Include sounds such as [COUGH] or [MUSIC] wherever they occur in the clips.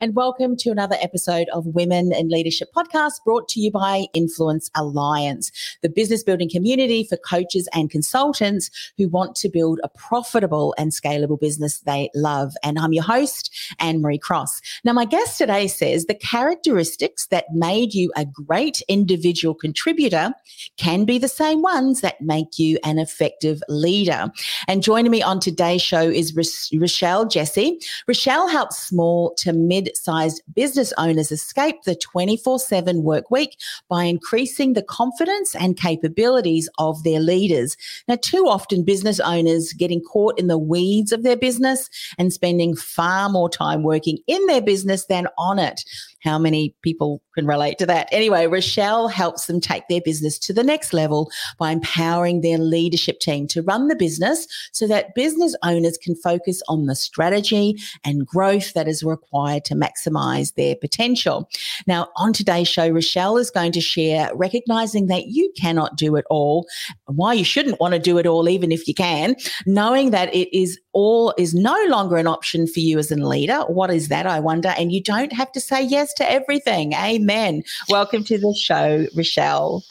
and welcome to another episode of Women in Leadership Podcast brought to you by Influence Alliance, the business building community for coaches and consultants who want to build a profitable and scalable business they love. And I'm your host, Anne Marie Cross. Now, my guest today says the characteristics that made you a great individual contributor can be the same ones that make you an effective leader. And joining me on today's show is Richelle Jessey. Richelle helps small to mid sized business owners escape the 24 7 work week by increasing the confidence and capabilities of their leaders. Now, too often, business owners getting caught in the weeds of their business and spending far more time working in their business than on it. How many people can relate to that? Anyway, Richelle helps them take their business to the next level by empowering their leadership team to run the business so that business owners can focus on the strategy and growth that is required to maximize their potential. Now, on today's show, Richelle is going to share recognizing that you cannot do it all, why you shouldn't want to do it all, even if you can, knowing that it is all is no longer an option for you as a leader. What is that, I wonder? And you don't have to say yes to everything. Amen. Welcome to the show, Richelle.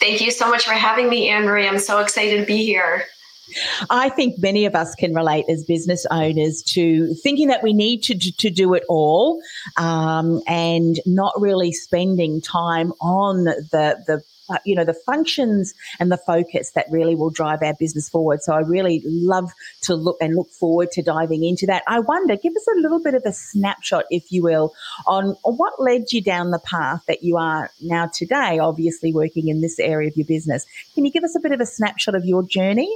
Thank you so much for having me, Anne Marie. I'm so excited to be here. I think many of us can relate as business owners to thinking that we need to, to, to do it all um, and not really spending time on the, the uh, you know, the functions and the focus that really will drive our business forward. So I really love to look and look forward to diving into that. I wonder, give us a little bit of a snapshot, if you will, on, on what led you down the path that you are now today, obviously working in this area of your business. Can you give us a bit of a snapshot of your journey?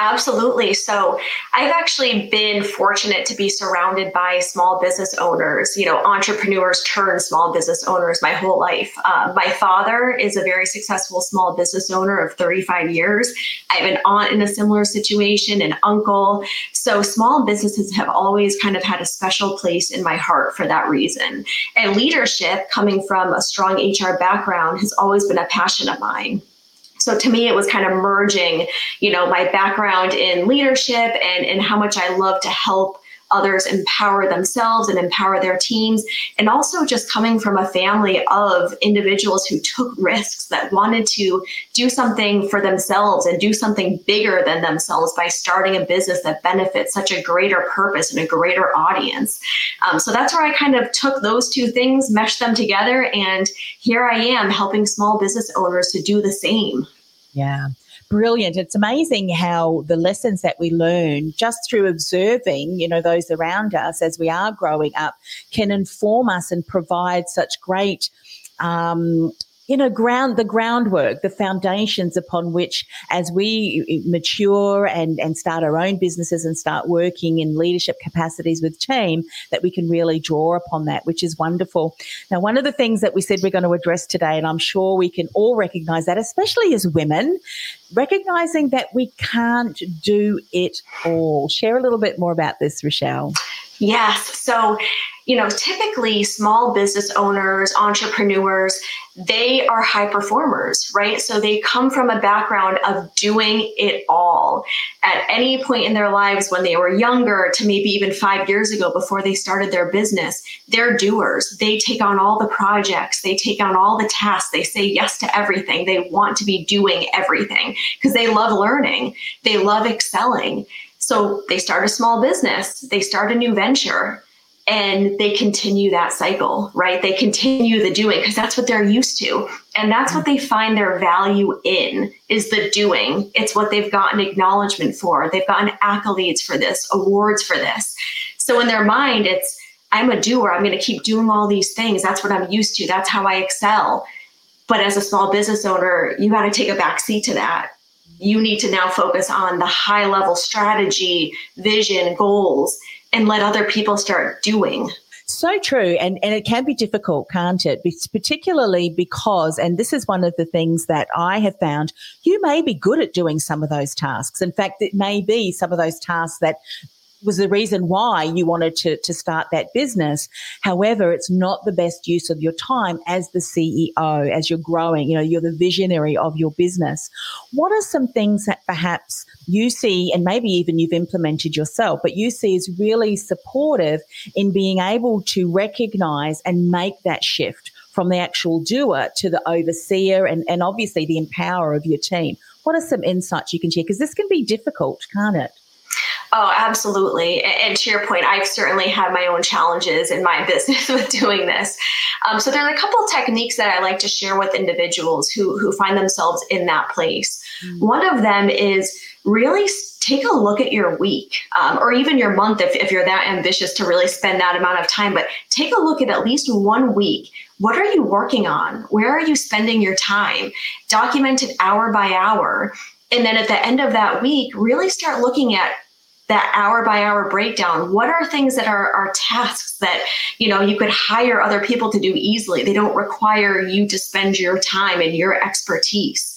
Absolutely. So I've actually been fortunate to be surrounded by small business owners, you know, entrepreneurs turned small business owners my whole life. Uh, my father is a very successful small business owner of 35 years. I have an aunt in a similar situation, an uncle. So small businesses have always kind of had a special place in my heart for that reason. And leadership, coming from a strong HR background, has always been a passion of mine. So to me, it was kind of merging, you know, my background in leadership and, and how much I love to help others empower themselves and empower their teams. And also just coming from a family of individuals who took risks that wanted to do something for themselves and do something bigger than themselves by starting a business that benefits such a greater purpose and a greater audience. Um, so that's where I kind of took those two things, meshed them together, and here I am helping small business owners to do the same. Yeah brilliant. It's amazing how the lessons that we learn just through observing, you know, those around us as we are growing up can inform us and provide such great um, you know, ground the groundwork, the foundations upon which, as we mature and and start our own businesses and start working in leadership capacities with team, that we can really draw upon that, which is wonderful. Now, one of the things that we said we're going to address today, and I'm sure we can all recognize that, especially as women, recognizing that we can't do it all. Share a little bit more about this, Richelle. Yes. So you know, typically small business owners, entrepreneurs, they are high performers, right? So they come from a background of doing it all at any point in their lives when they were younger to maybe even five years ago before they started their business. They're doers. They take on all the projects, they take on all the tasks, they say yes to everything. They want to be doing everything because they love learning, they love excelling. So they start a small business, they start a new venture and they continue that cycle, right? They continue the doing because that's what they're used to. And that's what they find their value in is the doing. It's what they've gotten acknowledgement for. They've gotten accolades for this, awards for this. So in their mind, it's, I'm a doer. I'm going to keep doing all these things. That's what I'm used to. That's how I excel. But as a small business owner, you got to take a back seat to that. You need to now focus on the high level strategy, vision, goals and let other people start doing. So true. And, and it can be difficult, can't it? Particularly because, and this is one of the things that I have found, you may be good at doing some of those tasks. In fact, it may be some of those tasks that was the reason why you wanted to, to start that business. However, it's not the best use of your time as the CEO, as you're growing, you know, you're the visionary of your business. What are some things that perhaps you see, and maybe even you've implemented yourself, but you see is really supportive in being able to recognize and make that shift from the actual doer to the overseer and, and obviously the empower of your team? What are some insights you can share? Because this can be difficult, can't it? Oh, absolutely. And to your point, I've certainly had my own challenges in my [LAUGHS] business with doing this. Um, so are a couple techniques that I like to share with individuals who who find themselves in that place. Mm-hmm. One of them is really take a look at your week um, or even your month if, if you're that ambitious to really spend that amount of time but take a look at at least one week what are you working on where are you spending your time document it hour by hour and then at the end of that week really start looking at that hour by hour breakdown. What are things that are, are tasks that you know you could hire other people to do easily? They don't require you to spend your time and your expertise.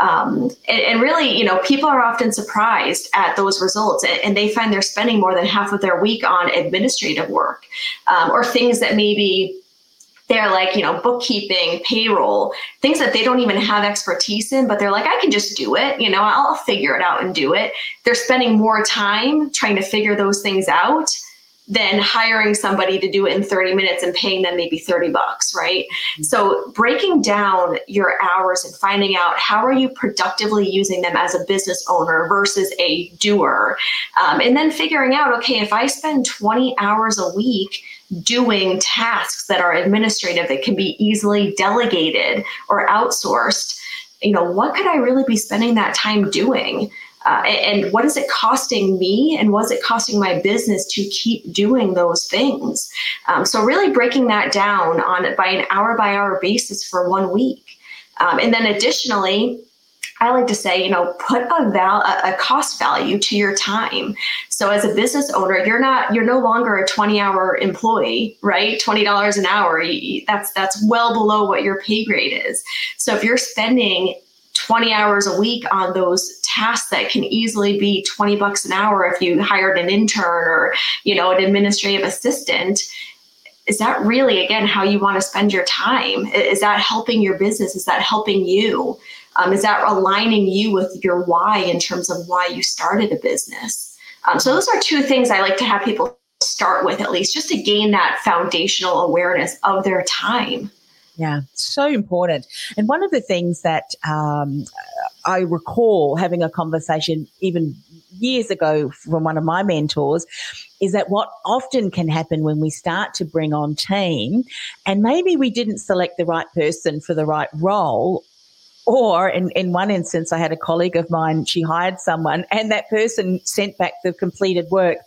Um, and, and, really you know people are often surprised at those results and, and, they find they're spending more than half of their week on administrative work um, or things that maybe they're like, you know, bookkeeping, payroll, things that they don't even have expertise in, but they're like, I can just do it. You know, I'll figure it out and do it. They're spending more time trying to figure those things out than hiring somebody to do it in 30 minutes and paying them maybe 30 bucks, right? Mm-hmm. So breaking down your hours and finding out how are you productively using them as a business owner versus a doer. Um, and then figuring out, okay, if I spend 20 hours a week doing tasks that are administrative that can be easily delegated or outsourced, you know, what could I really be spending that time doing? Uh, and what is it costing me and what is it costing my business to keep doing those things um, so really breaking that down on by an hour by hour basis for one week um, and then additionally I like to say, you know, put a val a cost value to your time. So as a business owner, you're not you're no longer a 20 hour employee, right? $20 an hour. That's that's well below what your pay grade is. So if you're spending 20 hours a week on those tasks that can easily be 20 bucks an hour if you hired an intern or, you know, an administrative assistant, is that really again how you want to spend your time is that helping your business is that helping you um, is that aligning you with your why in terms of why you started a business um, so those are two things i like to have people start with at least just to gain that foundational awareness of their time yeah, so important. And one of the things that um, I recall having a conversation even years ago from one of my mentors is that what often can happen when we start to bring on team, and maybe we didn't select the right person for the right role, or in, in one instance, I had a colleague of mine, she hired someone and that person sent back the completed work.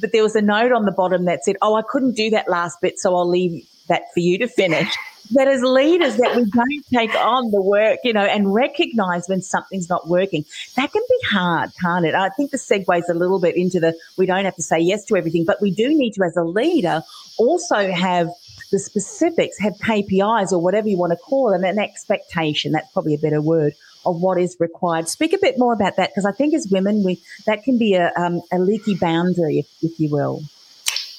But there was a note on the bottom that said, Oh, I couldn't do that last bit, so I'll leave that for you to finish that as leaders that we don't take on the work, you know, and recognize when something's not working. That can be hard, can't it? I think the segues a little bit into the we don't have to say yes to everything, but we do need to, as a leader, also have the specifics, have KPIs or whatever you want to call them, an expectation. That's probably a better word of what is required. Speak a bit more about that because I think as women, we that can be a, um, a leaky boundary, if, if you will.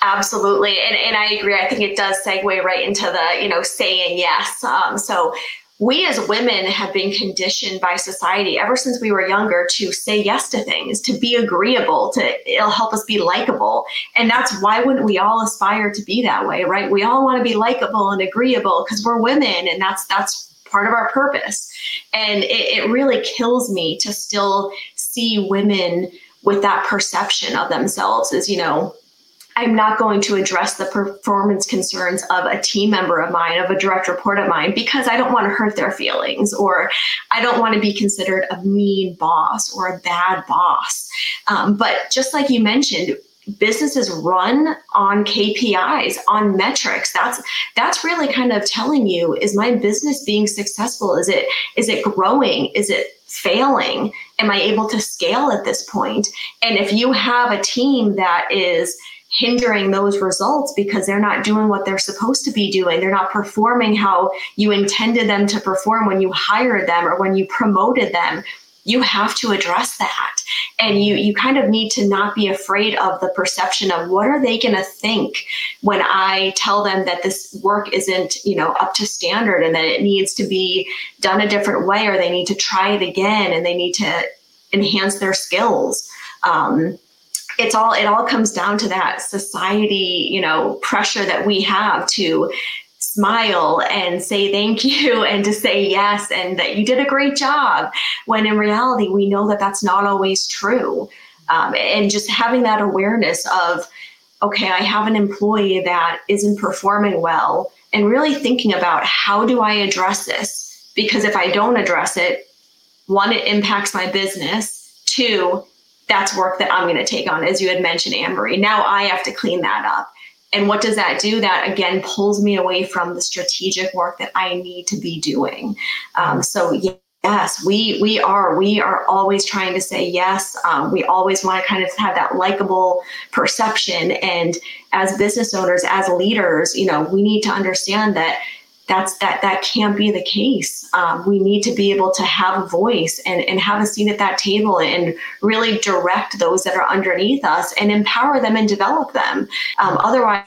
Absolutely. And, and I agree. I think it does segue right into the, you know, saying yes. Um, so we as women have been conditioned by society ever since we were younger to say yes to things, to be agreeable, to it'll help us be likable. And that's why wouldn't we all aspire to be that way, right? We all want to be likable and agreeable because we're women and that's that's part of our purpose. And it, it really kills me to still see women with that perception of themselves as, you know, I'm not going to address the performance concerns of a team member of mine, of a direct report of mine, because I don't want to hurt their feelings or I don't want to be considered a mean boss or a bad boss. Um, but just like you mentioned, businesses run on KPIs, on metrics. That's that's really kind of telling you is my business being successful? Is it is it growing? Is it failing? Am I able to scale at this point? And if you have a team that is hindering those results because they're not doing what they're supposed to be doing. They're not performing how you intended them to perform when you hired them or when you promoted them. You have to address that. and you you kind of need to not be afraid of the perception of what are they going to think when i tell them that this work isn't you know up to standard and that it needs to be done a different way or they need to try it again and they need to enhance their skills um, it's all it all comes down to that society you know pressure that we have to smile and say thank [LAUGHS] you and to say yes and that you did a great job. When in reality we know that that's not always true. Um, and just having that awareness of okay i have an employee that isn't performing well and really thinking about how do i address this? Because if i don't address it one it impacts my business. Two that's work that I'm going to take on, as you had mentioned, Anne Marie. Now I have to clean that up. And what does that do? That again pulls me away from the strategic work that I need to be doing. Um, so, yes, we we are we are always trying to say yes. Um, we always want to kind of have that likable perception. And as business owners, as leaders, you know, we need to understand that that's that that can't be the case. Um, we need to be able to have a voice and, and have a seat at that table and really direct those that are underneath us and empower them and develop them. Um, otherwise,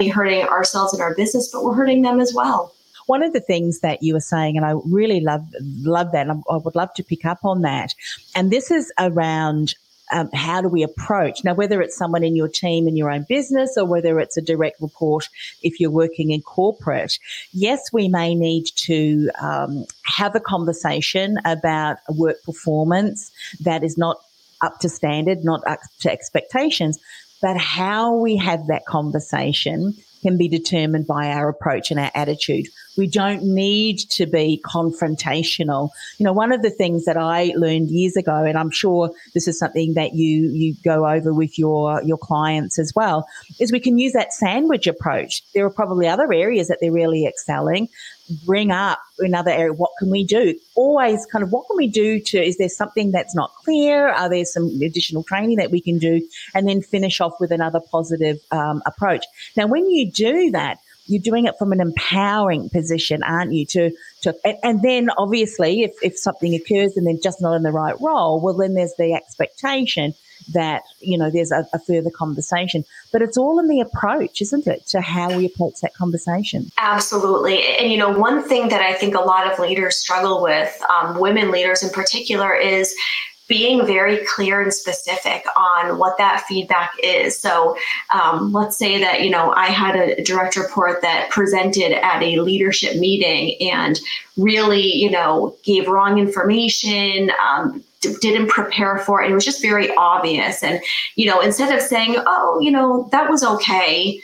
we're hurting ourselves and our business, but we're hurting them as well. One of the things that you were saying, and I really love love that, and I would love to pick up on that, and this is around um, how do we approach? Now whether it's someone in your team in your own business or whether it's a direct report if you're working in corporate yes we may need to um, have a conversation about work performance that is not up to standard not up to expectations. But how we have that conversation can be determined by our approach and our attitude. We don't need to be confrontational. You know, one of the things that I learned years ago, and I'm sure this is something that you you go over with your your clients as well, is we can use that sandwich approach. There are probably other areas that they're really excelling, bring up another area. What can we do? Always kind of what can we do to, is there something that's not clear? Are there some additional training that we can do? And then finish off with another positive um, approach. Now, when you do that, you're doing it from an empowering position, aren't you? To, to, and, and, then obviously if, if something occurs and they're just not in the right role, well, then there's the expectation that, you know, there's a, a, further conversation. But it's all in the approach, isn't it, to how we approach that conversation? Absolutely. And, you know, one thing that I think a lot of leaders struggle with, um, women leaders in particular, is being very clear and specific on what that feedback is. So um, let's say that, you know, I had a direct report that presented at a leadership meeting and really, you know, gave wrong information, um, didn't prepare for it. It was just very obvious. And, you know, instead of saying, oh, you know, that was okay,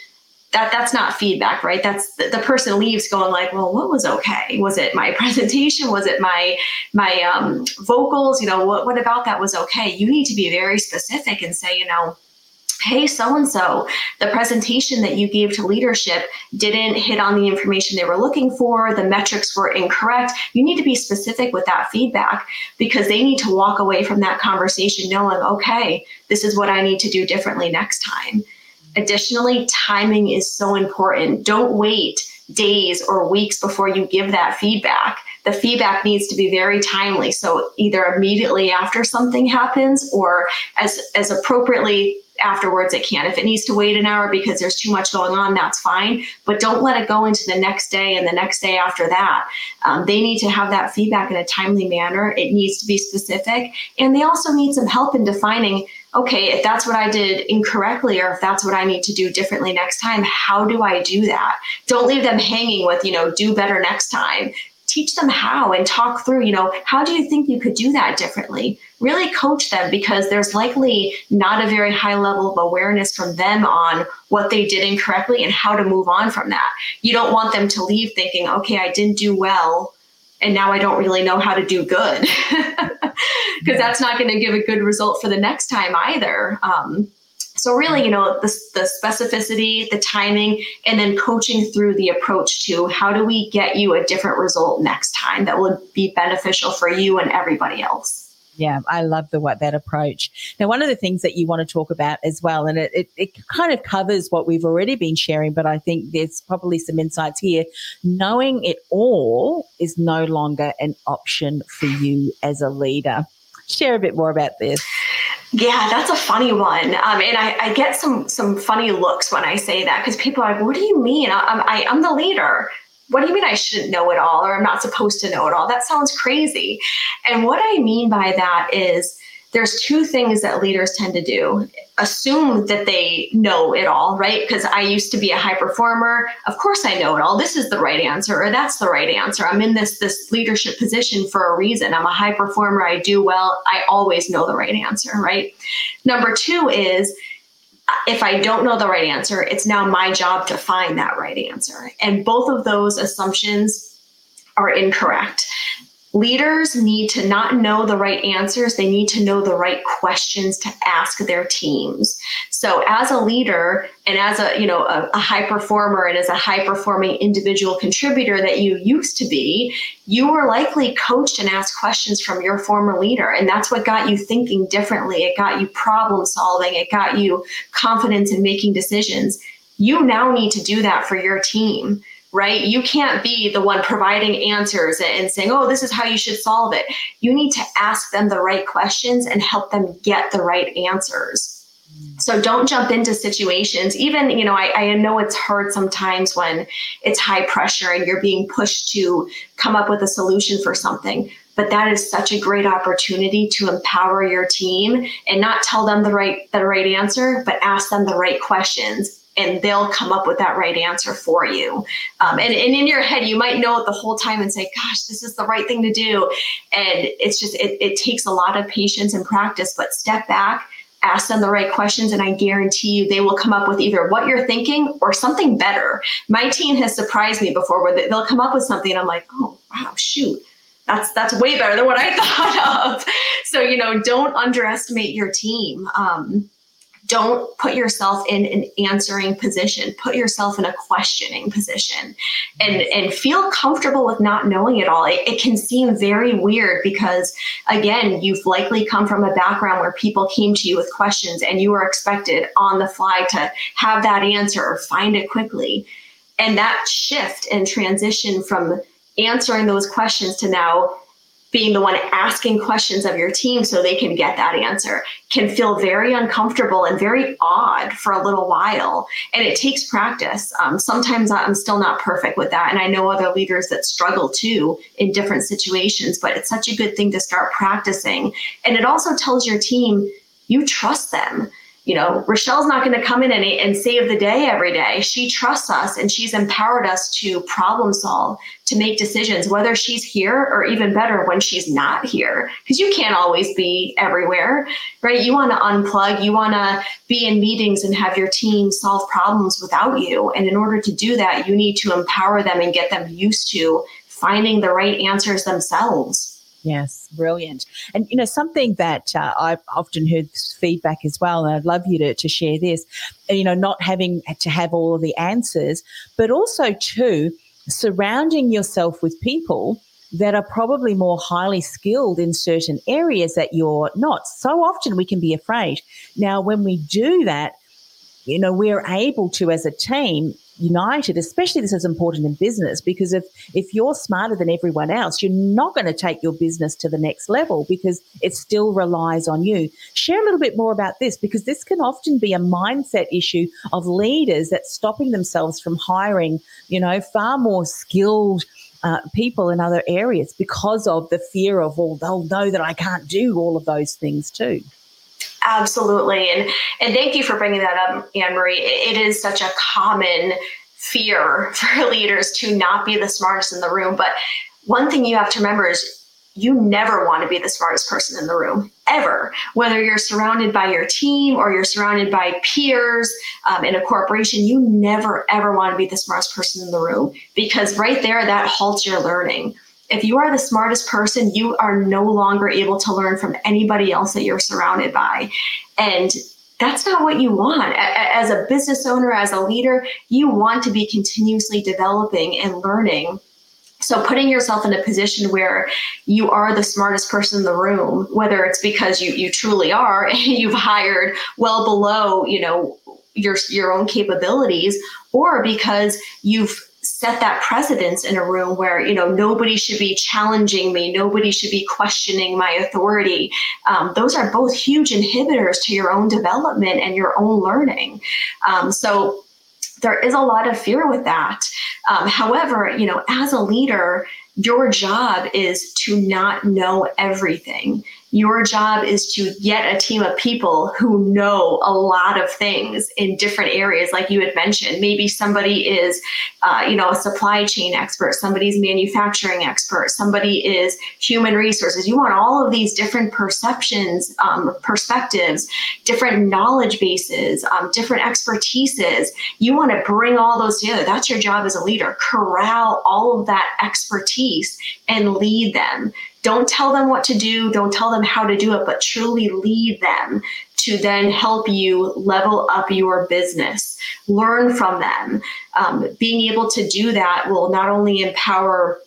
that that's not feedback, right? That's the, the, person leaves going like, well, what was okay? Was it my [LAUGHS] presentation? Was it my my um, vocals? You know, what what about that was okay? You need to be very specific and say, you know, hey, so and so, the presentation that you gave to leadership didn't hit on the information they were looking for, the metrics were incorrect. You need to be specific with that feedback because they need to walk away from that conversation knowing, okay, this is what I need to do differently next time. Additionally, timing is so important. Don't wait days or weeks before you give that feedback. The feedback needs to be very timely. So either immediately after something happens or as, as appropriately afterwards it can. If it needs to wait an hour because there's too much going on, that's fine. But don't let it go into the next day and the next day after that. Um, they need to have that feedback in a timely manner. It needs to be specific. And they also need some help in defining okay, if that's what I did incorrectly or if that's what I need to do differently next time, how do I do that? Don't leave them hanging with, you know, do better next time teach them how and talk through, you know, how do you think you could do that differently? Really coach them because there's likely not a very high level of awareness from them on what they did incorrectly and how to move on from that. You don't want them to leave thinking, okay, I didn't do well and now I don't really know how to do good [LAUGHS] because that's not going to give a good result for the next time either. Um, so really, you know, the, the specificity, the timing, and then coaching through the approach to how do we get you a different result next time that will be beneficial for you and everybody else. Yeah, I love the what that approach. Now, one of the things that you want to talk about as well, and it, it, it, kind of covers what we've already been sharing, but I think there's probably some insights here. Knowing it all is no longer an option for you as a leader. Share a bit more about this. Yeah, that's a funny one, um, and I, I, get some some funny looks when I say that because people are like, "What do you mean? I'm I, I'm the leader." What do you mean I shouldn't know it all or I'm not supposed to know it all? That sounds crazy. And what I mean by that is there's two things that leaders tend to do. Assume that they know it all right? Because i used to be a high performer. Of course i know it all. This is the right answer or that's the right answer. I'm in this this leadership position for a reason. I'm a high performer. I do well. I always know the right answer right? Number two is if I don't know the right answer, it's now my job to find that right answer. And both of those assumptions are incorrect leaders need to not know the right answers. They need to know the right questions to ask their teams. So as a leader and as a you know a, a, high performer and as a high performing individual contributor that you used to be you were likely coached and asked questions from your former leader. And that's what got you thinking differently. It got you problem solving. It got you confidence in making decisions. You now need to do that for your team right? You can't be the one providing answers and saying, oh, this is how you should solve it. You need to ask them the right questions and help them get the right answers. Mm. So don't jump into situations. Even, you know, I, I know it's hard sometimes when it's high pressure and you're being pushed to come up with a solution for something. But that is such a great opportunity to empower your team and not tell them the right the right answer, but ask them the right questions and they'll come up with that right answer for you. Um, and, and in your head, you might know it the whole time and say, gosh, this is the right thing to do. And it's just, it, it takes a lot of patience and practice, but step back, ask them the right questions, and I guarantee you they will come up with either what you're thinking or something better. My team has surprised me before where they'll come up with something I'm like, oh, wow, shoot. That's that's way better than what I [LAUGHS] thought of. So you know, don't underestimate your team. Um, don't put yourself in an answering position. Put yourself in a questioning position and and feel comfortable with not knowing it all. It, it, can seem very weird because again you've likely come from a background where people came to you with questions and you were expected on the fly to have that answer or find it quickly. And that shift and transition from answering those questions to now being the one asking questions of your team so they can get that answer can feel very uncomfortable and very odd for a little while. And it takes practice. Um, sometimes I'm still not perfect with that. And I know other leaders that struggle too in different situations, but it's such a good thing to start practicing. And it also tells your team you trust them you know, Richelle's not going to come in and, and save the day every day. She trusts us and she's empowered us to problem solve, to make decisions, whether she's here or even better when she's not here. Because you can't always be everywhere, right? You want to unplug, you want to be in meetings and have your team solve problems without you. And in order to do that, you need to empower them and get them used to finding the right answers themselves. Yes, brilliant. And you know, something that uh, I've often heard feedback as well, and I'd love you to, to share this. You know, not having to have all of the answers, but also too surrounding yourself with people that are probably more highly skilled in certain areas that you're not. So often we can be afraid. Now, when we do that, you know, we're able to, as a team, united, especially this is important in business because if if you're smarter than everyone else, you're not going to take your business to the next level because it still relies on you. Share a little bit more about this because this can often be a mindset issue of leaders that's stopping themselves from hiring, you know, far more skilled uh, people in other areas because of the fear of, well, they'll know that I can't do all of those things too. Absolutely. And and thank you for bringing that up, Anne Marie. It is such a common fear [LAUGHS] for leaders to not be the smartest in the room. But one thing you have to remember is you never want to be the smartest person in the room ever whether you're surrounded by your team or you're surrounded by peers um, in a corporation you never ever want to be the smartest person in the room because right there that halts your learning if you are the smartest person, you are no longer able to learn from anybody else that you're surrounded by. And that's not what you want. As a business owner, as a leader, you want to be continuously developing and learning. So putting yourself in a position where you are the smartest person in the room, whether it's because you you truly are and [LAUGHS] you've hired well below, you know, your your own capabilities or because you've set that precedence in a room where you know nobody should be challenging me nobody should be questioning my authority. Um, those are both huge inhibitors to your own development and your own learning. Um, so there is a lot of fear with that. Um, however you know as a leader your job is to not know everything your job is to get a team of people who know a lot of things in different areas, like you had mentioned. Maybe somebody is, uh, you know, a supply chain expert, somebody's manufacturing expert, somebody is human resources. You want all of these different perceptions, um, perspectives, different knowledge bases, um, different expertises. You want to bring all those together. That's your job as a leader. Corral all of that expertise and lead them don't tell them what to do, don't tell them how to do it, but truly lead them to then help you level up your business. Learn from them. Um, being able to do that will not only empower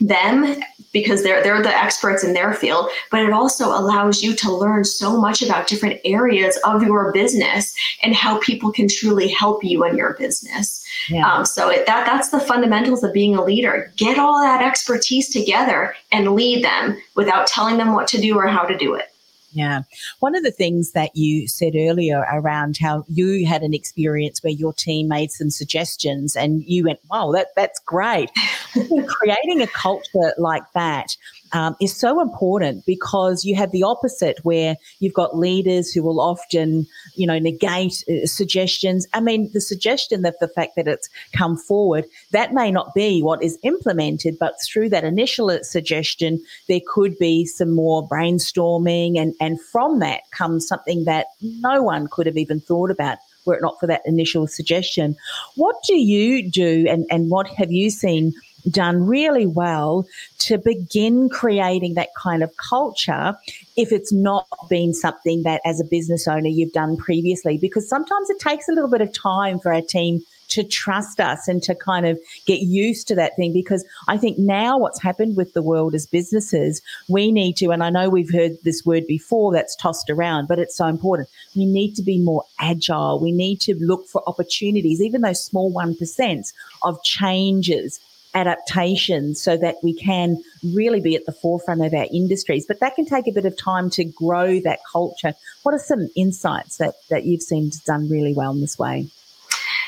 them because they're they're the experts in their field but it also allows you to learn so much about different areas of your business and how people can truly help you in your business. Yeah. um, so it, that that's the fundamentals of being a leader. Get all that expertise together and lead them without telling them what to do or how to do it yeah. One of the things that you said earlier around how you had an experience where your team made some suggestions and you went, wow, that, that's great. [LAUGHS] Creating a culture like that um, is so important because you have the opposite where you've got leaders who will often, you know, negate uh, suggestions. I mean, the suggestion that the fact that it's come forward, that may not be what is implemented, but through that initial suggestion, there could be some more brainstorming and, and from that comes something that no one could have even thought about were it not for that initial suggestion. What do you do and, and what have you seen done really well to begin creating that kind of culture if it's not been something that as a business owner you've done previously because sometimes it takes a little bit of time for our team to trust us and to kind of get used to that thing because I think now what's happened with the world as businesses, we need to, and I know we've heard this word before that's tossed around, but it's so important. We need to be more agile. We need to look for opportunities, even those small 1% of changes adaptations so that we can really be at the forefront of our industries. But that can take a bit of time to grow that culture. What are some insights that, that you've seen done really well in this way?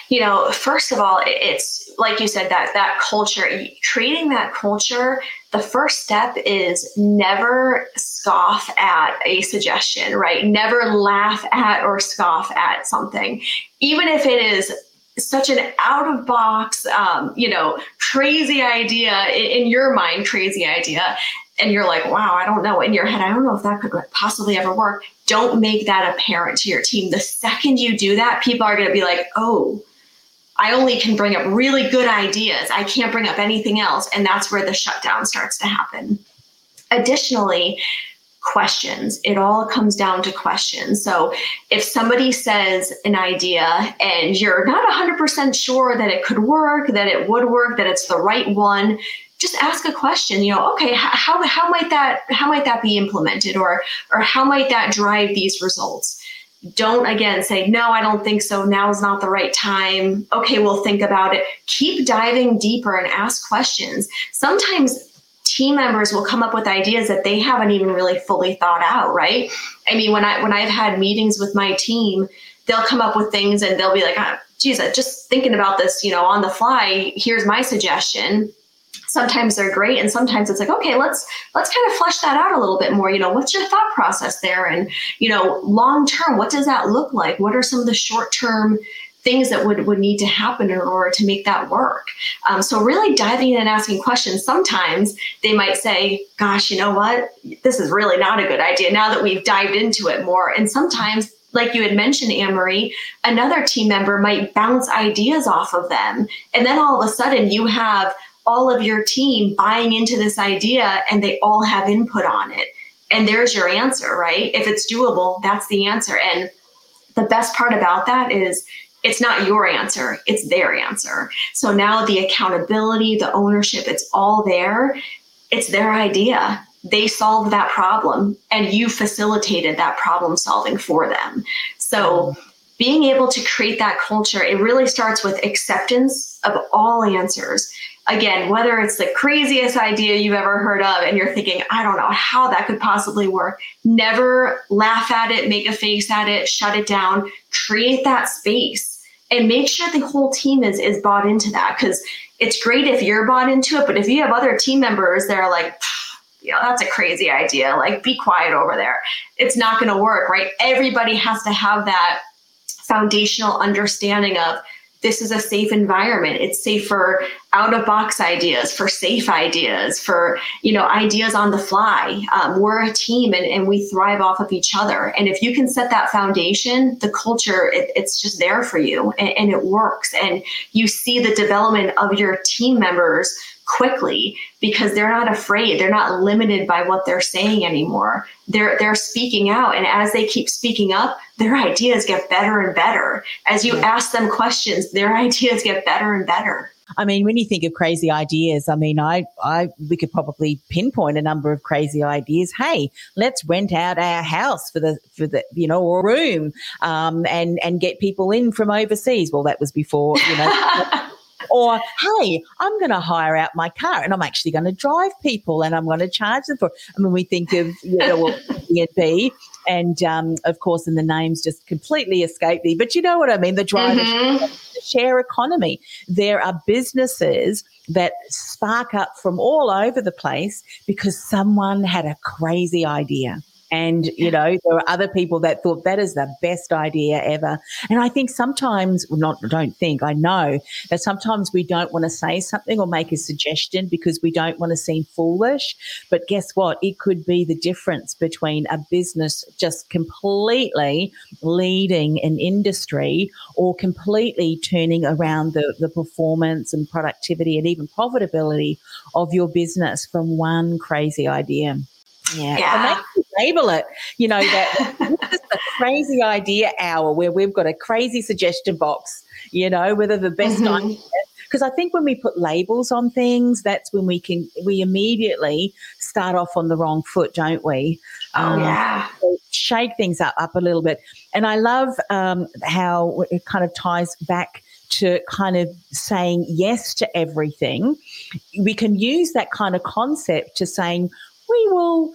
You know, first of all, it's like you said that that culture, creating that culture. The first step is never scoff at a suggestion, right? Never laugh at or scoff at something, even if it is such an out of box, um, you know, crazy idea in, in your mind, crazy idea. And you're like, wow, I don't know. In your head, I don't know if that could possibly ever work. Don't make that apparent to your team. The second you do that, people are going to be like, oh, I only can bring up really good ideas. I can't bring up anything else. And that's where the shutdown starts to happen. Additionally, questions. It all comes down to questions. So if somebody says an idea and you're not 100% sure that it could work, that it would work, that it's the right one, just ask a question you know okay how, how might that how might that be implemented or or how might that drive these results? Don't again say no i don't think so. Now is not the right time. Okay we'll think about it. Keep diving deeper and ask questions. Sometimes team members will come up with ideas that they haven't even really fully thought out, right? I mean, when I when I've had meetings with my team, they'll come up with things and they'll be like, oh, geez, just thinking about this, you know, on the fly. Here's my suggestion. Sometimes they're great, and sometimes it's like, okay, let's let's kind of flesh that out a little bit more. You know, what's your thought process there? And you know, long term, what does that look like? What are some of the short term things that would, would need to happen in order to make that work. Um, so really diving in and asking questions. Sometimes they might say, gosh, you know what? This is really not a good idea now that we've dived into it more. And sometimes like you had mentioned, Anne Marie, another team member might bounce ideas off of them. And then all of a sudden you have all of your team buying into this idea and they all have input on it. And there's your answer, right? If it's doable, that's the answer. And the best part about that is it's not your answer, it's their answer. So now the accountability, the ownership, it's all there. It's their idea. They solved that problem and you facilitated that problem solving for them. So being able to create that culture, it really starts with acceptance of all answers. Again, whether it's the craziest idea you've ever heard of and you're thinking, I don't know how that could possibly work, never laugh at it, make a face at it, shut it down, create that space and make sure the whole team is, is bought into that. Because it's great if you're bought into it, but if you have other team members that are like, you know, that's a crazy idea, like be quiet over there, it's not going to work, right? Everybody has to have that foundational understanding of this is a safe environment. It's safe for out of box ideas for safe ideas for you know ideas on the fly. Um, we're a team and, and we thrive off of each other. And if you can set that foundation the culture it, it's just there for you and, and it works. And you see the development of your team members quickly because they're not afraid. They're not limited by what they're saying anymore. They're they're speaking out. And as they keep speaking up their ideas get better and better. As you ask them questions their [LAUGHS] ideas get better and better. I mean, when you think of crazy ideas, I mean, I, I, we could probably pinpoint a number of crazy ideas. Hey, let's rent out our house for the, for the, you know, or room, um, and, and get people in from overseas. Well, that was before, you know, [LAUGHS] Or, hey, I'm going to hire out my car and I'm actually going to drive people and I'm going to charge them for. I mean, we think of you know, well, [LAUGHS] Airbnb, and um, of course, and the names just completely escape me. But you know what I mean? The driver mm-hmm. share economy. There are businesses that spark up from all over the place because someone had a crazy idea. And, you know, there are other people that thought that is the best idea ever. And I think sometimes, well, not, don't think, I know that sometimes we don't want to say something or make a suggestion because we don't want to seem foolish. But guess what? It could be the difference between a business just completely leading an industry or completely turning around the, the performance and productivity and even profitability of your business from one crazy idea. Yeah. yeah. Label it, you know, that this is the crazy idea hour where we've got a crazy suggestion box, you know, whether the best mm-hmm. idea. Because I think when we put labels on things, that's when we can, we immediately start off on the wrong foot, don't we? Oh, um, yeah. shake things up, up a little bit. And I love um, how it kind of ties back to kind of saying yes to everything. We can use that kind of concept to saying, we will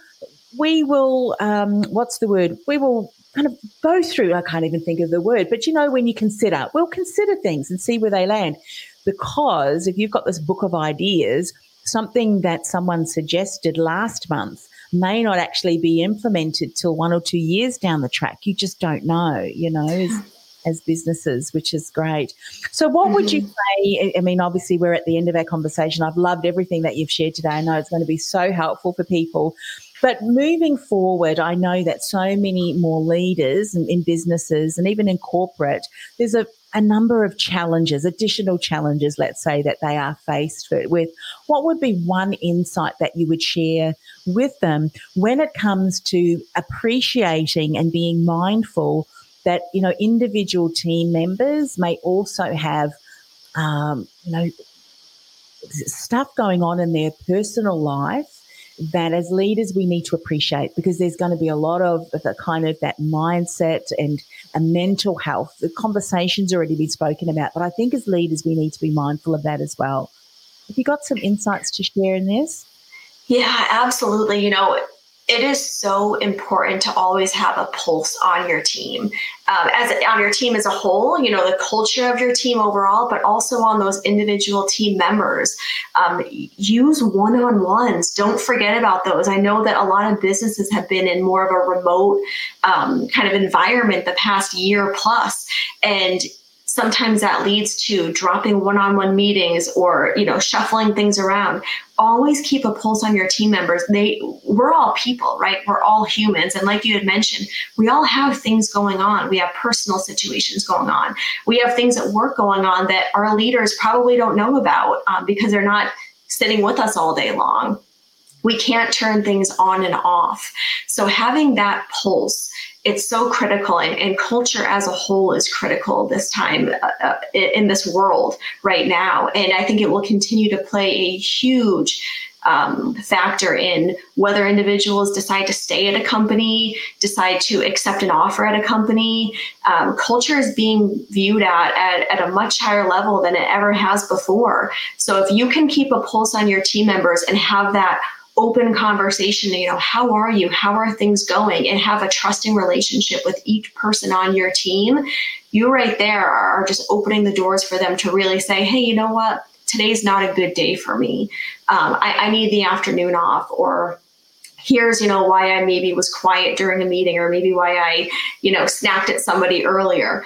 we will um, what's the word? We will kind of go through i can't even think of the word but you know when you consider we'll consider things and see where they land. Because if you've got this book of ideas something that someone suggested last month may not actually be implemented till one or two years down the track. You just don't know you know as, [SIGHS] as businesses which is great. So what mm-hmm. would you mm-hmm. say? I mean obviously we're at the end of our conversation. I've loved everything that you've shared today. I know it's going to be so helpful for people but moving forward, I know that so many more leaders in, in businesses and even in corporate, there's a, a number of challenges, additional challenges, let's say, that they are faced with. What would be one insight that you would share with them when it comes to appreciating and being mindful that, you know, individual team members may also have, um, you know, stuff going on in their personal life that as leaders we need to appreciate because there's going to be a lot of the kind of that mindset and a mental health. The conversation's already been spoken about, but I think as leaders we need to be mindful of that as well. Have you got some insights to share in this? Yeah, absolutely. You know, it is so important to always have a pulse on your team. Um, as on your team as a whole you know the culture of your team overall but also on those individual team members. Um, use one-on-ones. Don't forget about those. I know that a lot of businesses have been in more of a remote um, kind of environment the past year plus and sometimes that leads to dropping one-on-one meetings or you know shuffling things around. Always keep a pulse on your team members. They we're all people right? We're all humans. And like you had mentioned we all have things going on. We have personal situations going on. We have things at work going on that our leaders probably don't know about um, because they're not sitting with us all day long. We can't turn things on and off. So having that pulse it's so critical and, and, culture as a whole is critical this time uh, uh in this world right now and i think it will continue to play a huge um, factor in whether individuals decide to stay at a company, decide to accept an offer at a company. Um, culture is being viewed at, at at a much higher level than it ever has before. So if you can keep a pulse on your team members and have that open conversation you know how are you? How are things going? And have a trusting relationship with each person on your team. You right there are just opening the doors for them to really say hey you know what? Today's not a good day for me. Um, I, I need the afternoon off or here's you know why i maybe was quiet during a meeting or maybe why i you know snapped at somebody earlier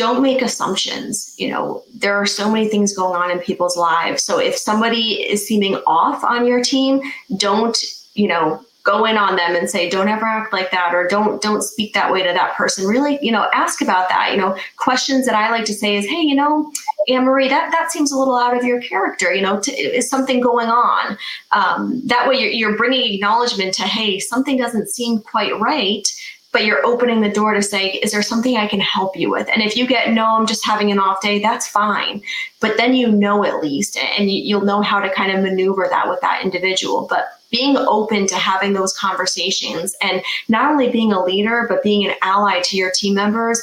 don't make assumptions. You know, there are so many things going on in people's lives. So if somebody is seeming off on your team, don't, you know, go in on them and say don't ever act like that or don't don't speak that way to that person really you know ask about that you know questions that i like to say is hey you know anne marie that that seems a little out of your character you know to, is something going on um, that way you're, you're bringing acknowledgement to hey something doesn't seem quite right but you're opening the door to say, is there something I can help you with? And if you get, no, I'm just having an off day, that's fine. But then you know at least, and you, will know how to kind of maneuver that with that individual. But being open to having those conversations and not only being a leader, but being an ally to your team members,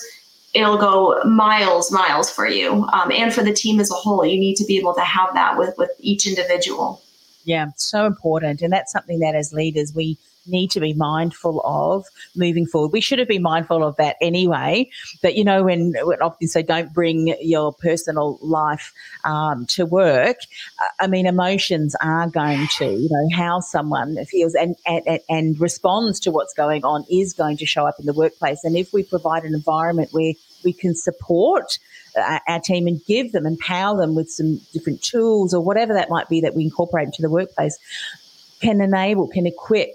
it'll go miles, miles for you um, and for the team as a whole. You need to be able to have that with, with each individual. Yeah, so important. And that's something that as leaders, we need to be mindful of moving forward. We should have been mindful of that anyway. But you know, when, when often say don't bring your personal life um, to work, I mean, emotions are going to, you know, how someone feels and, and, and responds to what's going on is going to show up in the workplace. And if we provide an environment where we can support our team and give them, empower them with some different tools or whatever that might be that we incorporate into the workplace, can enable, can equip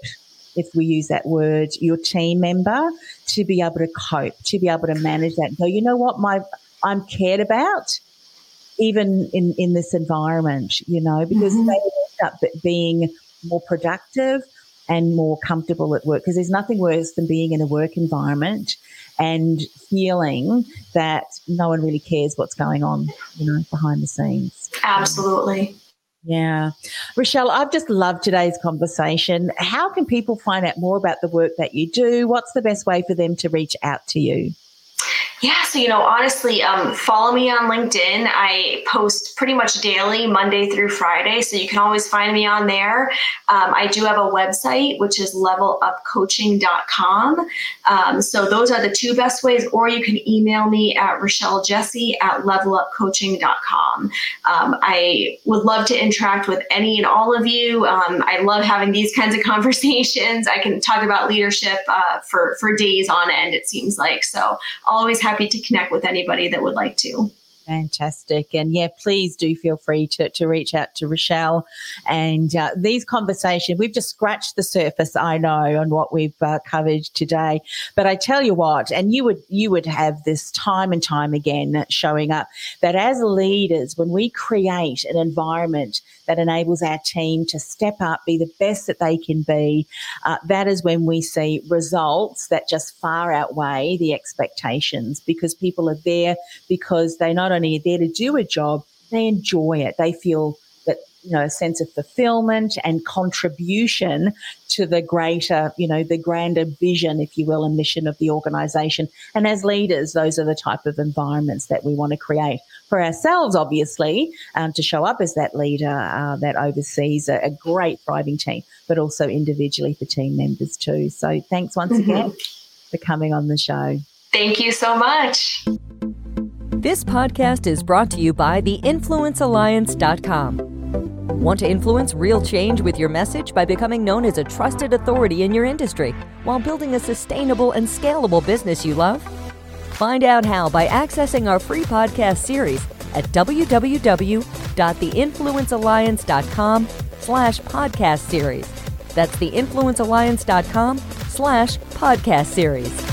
if we use that word, your team member to be able to cope, to be able to manage that and go, you know what, my I'm cared about, even in, in this environment, you know, because mm-hmm. they end up being more productive and more comfortable at work because there's nothing worse than being in a work environment and feeling that no one really cares what's going on, you know, behind the scenes. Absolutely. Yeah. Richelle, I've just loved today's conversation. How can people find out more about the work that you do? What's the best way for them to reach out to you? Yeah, so you know, honestly, um, follow me on LinkedIn. I post pretty much daily, Monday through Friday, so you can always find me on there. Um, I do have a website, which is levelupcoaching.com. Um, so those are the two best ways, or you can email me at Richelle Jessey at levelupcoaching.com. Um, I would love to interact with any and all of you. Um, I love having these [LAUGHS] kinds of conversations. I can talk about leadership uh, for for days on end. It seems like so. Always have happy to connect with anybody that would like to. Fantastic. And yeah, please do feel free to, to reach out to Richelle. And uh, these conversations, we've just scratched the surface, I know, on what we've uh, covered today. But I tell you what, and you would, you would have this time and time again showing up that as leaders, when we create an environment that enables our team to step up, be the best that they can be, uh, that is when we see results that just far outweigh the expectations because people are there because they not only are there to do a job, they enjoy it. They feel that you know a sense of fulfillment and contribution to the greater you know the grander vision if you will and mission of the organization and as leaders those are the type of environments that we want to create for ourselves obviously um, to show up as that leader uh, that oversees a, a, great thriving team but also individually for team members too so thanks once mm-hmm. again for coming on the show thank you so much this podcast is brought to you by theinfluencealliance.com. Want to influence real change with your message by becoming known as a trusted authority in your industry while building a sustainable and scalable business you love? Find out how by accessing our free podcast series at www.theinfluencealliance.com slash podcast series. That's theinfluencealliance.com slash podcast series.